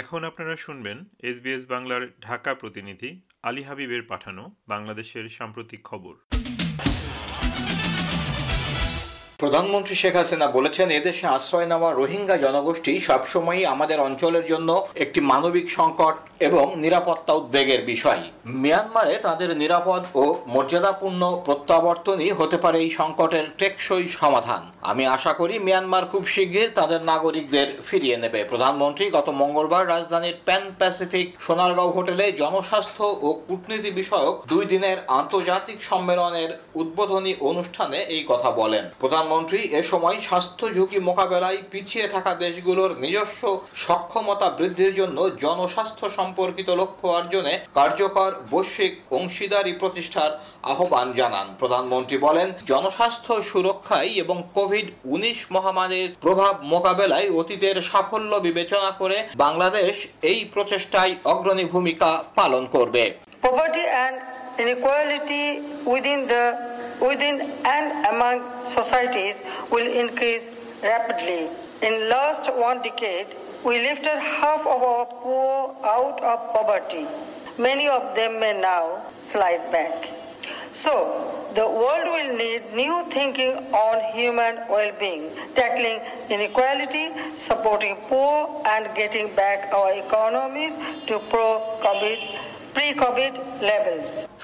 এখন আপনারা শুনবেন এসবিএস বাংলার ঢাকা প্রতিনিধি আলী হাবিবের পাঠানো বাংলাদেশের সাম্প্রতিক খবর। প্রধানমন্ত্রী শেখ হাসিনা বলেছেন, এদেশে আশ্রয় নেওয়া রোহিঙ্গা জনগোষ্ঠী সবসময়ই আমাদের অঞ্চলের জন্য একটি মানবিক সংকট এবং নিরাপত্তা উদ্বেগের বিষয়। মিয়ানমারে তাদের নিরাপদ ও মর্যাদাপূর্ণ প্রত্যাবর্তনই হতে পারে এই সংকটের টেকসই সমাধান। আমি আশা করি মিয়ানমার খুব শীঘ্রই তাদের নাগরিকদের ফিরিয়ে নেবে। প্রধানমন্ত্রী গত মঙ্গলবার রাজধানীর প্যান প্যাসিফিক সোনারগাঁও হোটেলে জনস্বাস্থ্য ও কূটনীতি বিষয়ক দুই দিনের আন্তর্জাতিক সম্মেলনের উদ্বোধনী অনুষ্ঠানে এই কথা বলেন। প্রধানমন্ত্রী এ সময় স্বাস্থ্য ঝুঁকি মোকাবেলায় পিছিয়ে থাকা দেশগুলোর নিজস্ব সক্ষমতা বৃদ্ধির জন্য জনস্বাস্থ্য সম্পর্কিত লক্ষ্য অর্জনে কার্যকর বৈশ্বিক অংশীদারি প্রতিষ্ঠার আহ্বান জানান। প্রধানমন্ত্রী বলেন, জনস্বাস্থ্য সুরক্ষায় এবং কোভিড উনিশ মহামারীর প্রভাব মোকাবেলায় অতীতের সাফল্য বিবেচনা করে বাংলাদেশ এই প্রচেষ্টায় অগ্রণী ভূমিকা পালন করবে। Poverty and inequality within the within and among societies will increase rapidly. In last one decade, we lifted half of our poor out of poverty. Many of them may now slide back. So, the world will need new thinking on human well-being, tackling inequality, supporting poor, and getting back our economies to pre-COVID levels.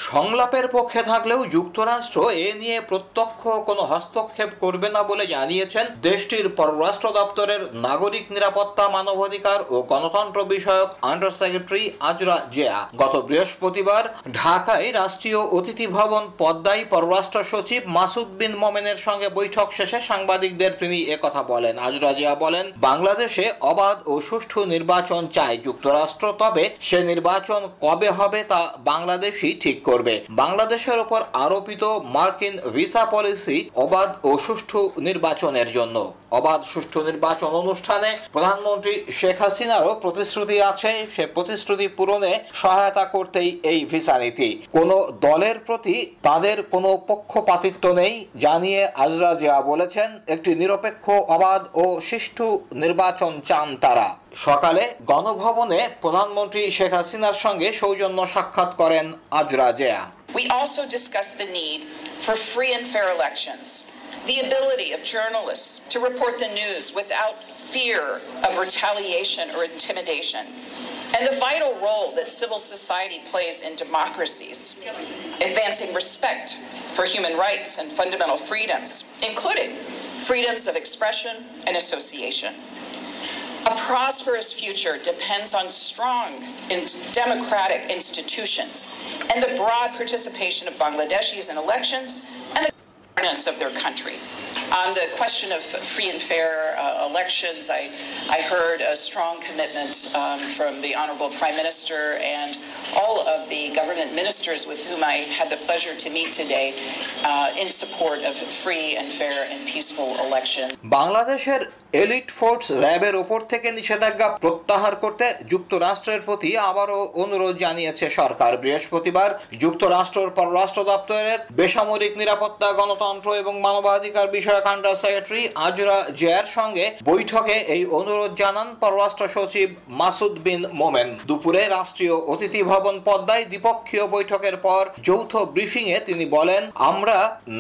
সংলাপের পক্ষে থাকলেও যুক্তরাষ্ট্র এ নিয়ে প্রত্যক্ষ কোনো হস্তক্ষেপ করবে না বলে জানিয়েছেন দেশটির পররাষ্ট্র দপ্তরের নাগরিক নিরাপত্তা মানবাধিকার ও গণতন্ত্র বিষয়ক আন্ডার সেক্রেটারি আজরা জিয়া। গত বৃহস্পতিবার ঢাকায় রাষ্ট্রীয় অতিথি ভবন পদ্মায় পররাষ্ট্র সচিব মাসুদ বিন মোমেনের সঙ্গে বৈঠক শেষে সাংবাদিকদের তিনি একথা বলেন। আজরা জিয়া বলেন, বাংলাদেশে অবাধ ও সুষ্ঠু নির্বাচন চায় যুক্তরাষ্ট্র, তবে সে নির্বাচন কবে হবে তা বাংলাদেশই ঠিক করবে। বাংলাদেশের ওপর আরোপিত মার্কিন ভিসা পলিসি অবাধ ও সুষ্ঠু নির্বাচনের জন্য। অবাধ সুষ্ঠু নির্বাচন অনুষ্ঠানে প্রধানমন্ত্রী শেখ হাসিনারও প্রতিশ্রুতি আছে। সে প্রতিশ্রুতি পূরণে সহায়তা করতেই এই ভিসা নীতি। কোন দলের প্রতি তাদের কোনো পক্ষপাতিত্ব নেই জানিয়ে আজরা জিয়া বলেছেন একটি নিরপেক্ষ অবাধ ও সুষ্ঠু নির্বাচন চান তারা। সকালে গণভবনে প্রধানমন্ত্রী শেখ হাসিনার সঙ্গে সৌজন্য সাক্ষাৎ করেন Uzra Zeya We also discussed the need for free and fair elections, the ability of journalists to report the news without fear of retaliation or intimidation, and the vital role that civil society plays in democracies, advancing respect for human rights and fundamental freedoms, including freedoms of expression and association. A prosperous future depends on strong democratic institutions and the broad participation of Bangladeshis in elections and the of their country. On the question of free and fair uh, elections, I, I heard a strong commitment um, from the Honorable Prime Minister and all of the government ministers with whom I had the pleasure to meet today uh, in support of free and fair and peaceful elections. বাংলাদেশের elite force র্যাবের ওপর থেকে নিষেধাজ্ঞা প্রত্যাহার করতে যুক্তরাষ্ট্রের প্রতি আবারও অনুরোধ জানিয়েছে সরকার বৃহস্পতিবার যুক্তরাষ্ট্রের পররাষ্ট্র দপ্তরের বেসামরিক নিরাপত্তা গণতন্ত্র এবং মানবাধিকার বিষয়ক আন্ডার সেক্রেটারি আজরা জিয়ার সঙ্গে বৈঠকে এই অনুরোধ জানান পররাষ্ট্র সচিব মাসুদ বিন মোমেন। দুপুরে রাষ্ট্রীয় অতিথি ভবন পদ্মায় দ্বিপক্ষীয় বৈঠকের পর যৌথ ব্রিফিংয়ে তিনি বলেন, আমরা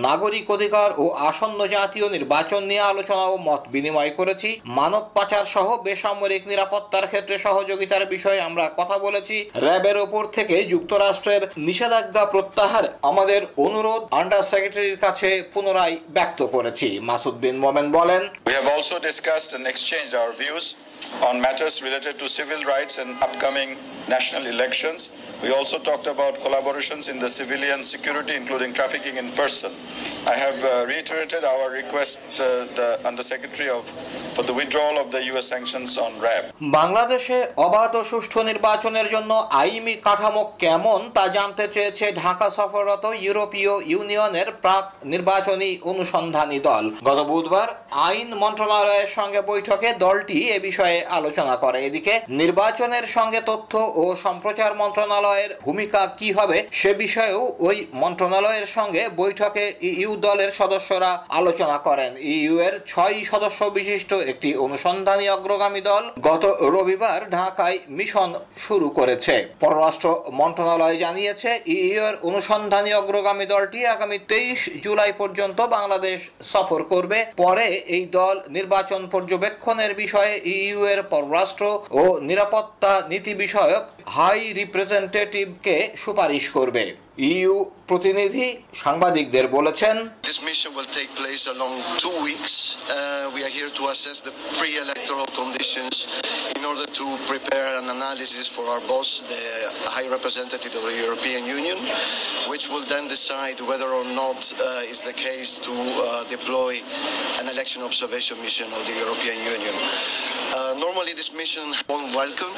নাগরিক অধিকার ও আসন্ন জাতীয় নির্বাচন নিয়ে আলোচনা ও মত বিনিময় করেছি। মানব পাচার সহ বেসামরিক নিরাপত্তার ক্ষেত্রে সহযোগিতার বিষয়ে আমরা কথা বলেছি। র্যাবের ওপর থেকে যুক্তরাষ্ট্রের নিষেধাজ্ঞা প্রত্যাহার আমাদের অনুরোধ, আন্ডার সেক্রেটারির কাছে পুনরায় ব্যক্ত করেছি। মাসুদ বিন মোমেন বলেন We have also discussed and exchanged our views on matters related to civil rights and upcoming national elections. We also talked about collaborations in the civilian security, including trafficking in person. I have uh, reiterated our request, uh, the Undersecretary of, for the withdrawal of the U.S. sanctions on RAB. বাংলাদেশে অবাধ ও সুষ্ঠু নির্বাচনের জন্য আইনি কাঠামো কেমন তা জানতে চেয়েছে ঢাকা সফররত ইউরোপীয় ইউনিয়নের প্রাক নির্বাচনী অনুসন্ধানী দল গত বুধবার আইন মন্ত্রণালয়ের সঙ্গে বৈঠকে দলটি এ বিষয়ে আলোচনা করে এদিকে নির্বাচনের সঙ্গে তথ্য ও সম্প্রচার মন্ত্রণালয় মন্ত্রণালয়ের ভূমিকা কি হবে সে বিষয়েও ওই মন্ত্রণালয়ের সঙ্গে বৈঠকে ইইউ দলের সদস্যরা আলোচনা করেন। ইইউ এর ছয় সদস্য বিশিষ্ট একটি অনুসন্ধানী অগ্রগামী দল গত রবিবার ঢাকায় মিশন শুরু করেছে। পররাষ্ট্র মন্ত্রণালয় জানিয়েছে, ইইউ এর অনুসন্ধানী অগ্রগামী দলটি আগামী তেইশ জুলাই পর্যন্ত বাংলাদেশ সফর করবে। পরে এই দল নির্বাচন পর্যবেক্ষণের বিষয়ে ইইউ এর পররাষ্ট্র ও নিরাপত্তা নীতি বিষয়ক high রিপ্রেজেন্টেটিভকে সুপারিশ করবে ইইউ প্রতিনিধি সাংবাদিকদের বলেছেন This mission will take place along two weeks. Uh, we are here to assess the pre-electoral conditions in order to prepare an analysis for our boss, the High Representative of the European Union, which will then decide whether or not uh, is the case to uh, deploy an election observation mission of the European Union. Normally, this mission won welcome,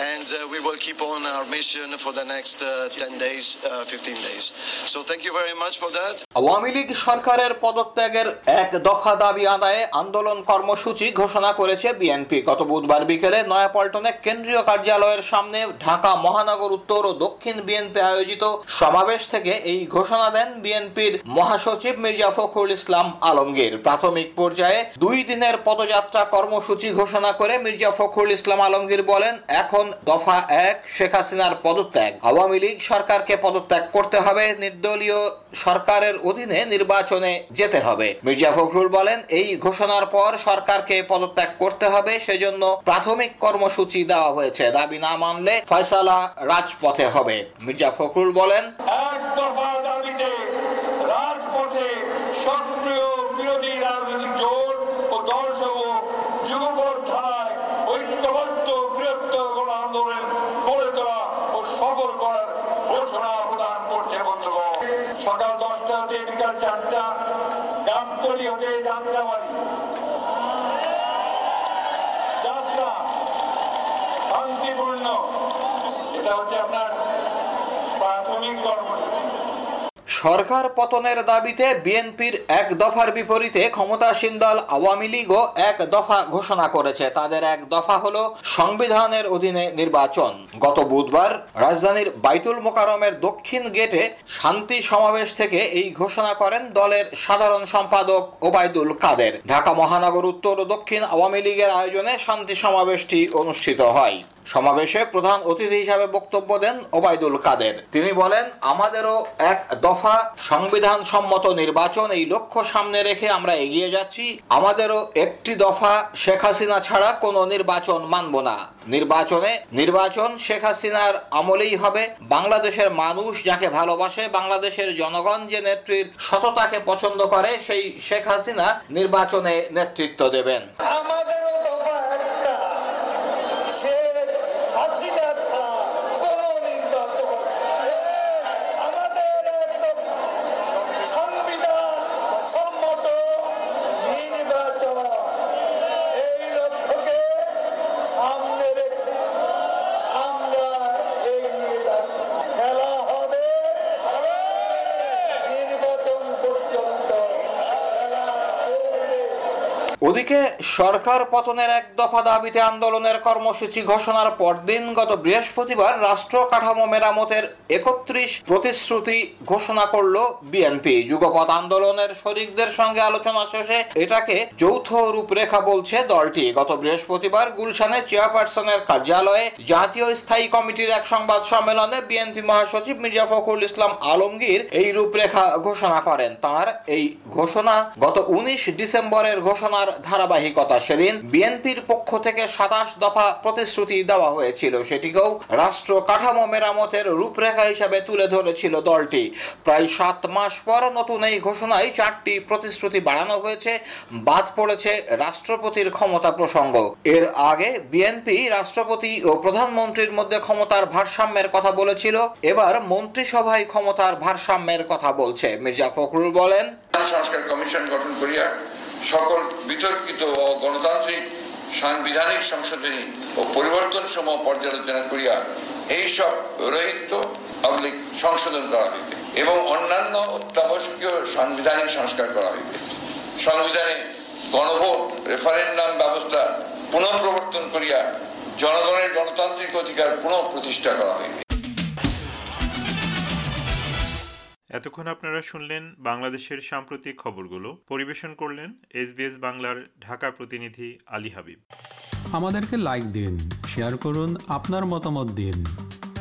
and uh, we will keep on our mission for the next uh, 10 days, uh, 15 days. So, thank you very much for that. Awami League সরকারের পদত্যাগের এক দফা দাবি আদায়ে আন্দোলন কর্মসূচি ঘোষণা করেছে বিএনপি গত বুধবার বিকেলে নয়াপল্টনে কেন্দ্রীয় কার্যালয়ের সামনে ঢাকা মহানগর উত্তর ও দক্ষিণ বিএনপি আয়োজিত সমাবেশ থেকে এই ঘোষণা দেন বিএনপির মহাসচিব মির্জা ফখরুল ইসলাম আলমগীর প্রাথমিক পর্যায়ে দুই দিনের পদযাত্রা কর্মসূচি ঘোষণা করে মির্জা ফখরুল ইসলাম আলমগীর বলেন, এখন দফা এক, শেখ হাসিনার পদত্যাগ। আওয়ামী লীগ সরকারকে পদত্যাগ করতে হবে, নির্দলীয় সরকারের অধীনে নির্বাচনে যেতে হবে। মির্জা ফখরুল বলেন, এই ঘোষণার পর সরকারকে পদত্যাগ করতে হবে, সেজন্য প্রাথমিক কর্মসূচি দেওয়া হয়েছে। দাবি না মানলে ফয়সালা রাজপথে হবে। মির্জা ফখরুল বলেন রাজপথে সক্রিয় বিরোধী রাজনৈতিক ও দলসহ যুগপথ ধারায় ঐক্যবদ্ধ বৃহত্তর গণ আন্দোলন গড়ে তোলা ও সফল করার ঘোষণা প্রদান করছে বন্ধুগণ সকাল দশটা হতে গাবতলি হতে যাত্রাবাড়ি যাত্রা শান্তিপূর্ণ। এটা হচ্ছে আপনার প্রাথমিক সরকার পতনের দাবিতে বিএনপির এক দফার বিপরীতে ক্ষমতাসীন দল আওয়ামী লীগও এক দফা ঘোষণা করেছে। তাদের এক দফা হলো সংবিধানের অধীনে নির্বাচন। গত বুধবার রাজধানীর বাইতুল মোকারমের দক্ষিণ গেটে শান্তি সমাবেশ থেকে এই ঘোষণা করেন দলের সাধারণ সম্পাদক ওবায়দুল কাদের। ঢাকা মহানগর উত্তর ও দক্ষিণ আওয়ামী লীগের আয়োজনে শান্তি সমাবেশটি অনুষ্ঠিত হয়। সমাবেশে প্রধান অতিথি হিসাবে বক্তব্য দেন ওবায়দুল কাদের। তিনি বলেন, আমাদেরও এক দফা সংবিধান সম্মত নির্বাচন এই লক্ষ্য সামনে রেখে আমরা এগিয়ে যাচ্ছি। আমাদেরও একটি দফা শেখ হাসিনা ছাড়া কোনো নির্বাচন মানব না। নির্বাচনে নির্বাচন শেখ হাসিনার আমলেই হবে। বাংলাদেশের মানুষ যাকে ভালোবাসে, বাংলাদেশের জনগণ যে নেত্রীর সততাকে পছন্দ করে, সেই শেখ হাসিনা নির্বাচনে নেতৃত্ব দেবেন। আমাদেরও ওদিকে সরকার পতনের এক দফা দাবিতে আন্দোলনের কর্মসূচি ঘোষণার পরদিন গত বৃহস্পতিবার রাষ্ট্র কাঠামো মেরামতের একত্রিশ প্রতিশ্রুতি ঘোষণা করল বিএনপি। যুগপথ আন্দোলনের শরিকদের সঙ্গে আলোচনা শেষে এটাকে যৌথ রূপরেখা বলছে দলটি। গত বৃহস্পতিবার গুলশানে চেয়ারপারসনের কার্যালয়ে জাতীয় স্থায়ী কমিটির এক সংবাদ সম্মেলনে বিএনপি মহাসচিব মির্জা ফখরুল ইসলাম আলমগীর এই রূপরেখা ঘোষণা করেন। তার এই ঘোষণা গত উনিশ ডিসেম্বরের ঘোষণার ধারাবাহিকতা। সেদিন বিএনপির পক্ষ থেকে সাতাশ দফা প্রতিশ্রুতি দেওয়া হয়েছিল। সেটিকেও রাষ্ট্র কাঠামো মেরামতের রূপরেখা হিসাবে তুলে ধরেছিল দলটি। প্রায় সাত মাস পর নতুন এই ঘোষণায় চারটি প্রতিশ্রুতি বাড়ানো হয়েছে। বাদ পড়েছে রাষ্ট্রপতির ক্ষমতা প্রসঙ্গ। এর আগে বিএনপি রাষ্ট্রপতি ও প্রধানমন্ত্রীর মধ্যে ক্ষমতার ভারসাম্যের কথা বলেছিল। এবার মন্ত্রিসভায় ক্ষমতার ভারসাম্যের কথা বলছে মির্জা ফখরুল বলেন। সংস্কার কমিশন গঠন করিয়া সকল বিতর্কিত ও গণতান্ত্রিক, সাংবিধানিক, সংশোধনী ও পরিবর্তন সমূহ পর্যালোচনা করিয়া এইসব রহিত পাবলিক সংশোধন করা হইবে এবং অন্যান্য অত্যাবশ্যকীয় সাংবিধানিক সংস্কার করা হইবে সংবিধানে গণভোট রেফারেন্ডাম ব্যবস্থা পুনঃপ্রবর্তন করিয়া জনগণের গণতান্ত্রিক অধিকার পুনঃ প্রতিষ্ঠা করা হইবে এতক্ষণ আপনারা শুনলেন বাংলাদেশের সাম্প্রতিক খবরগুলো। পরিবেশন করলেন এসবিএস বাংলার ঢাকা প্রতিনিধি আলী হাবিব। আমাদেরকে লাইক দিন শেয়ার করুন আপনার মতামত দিন।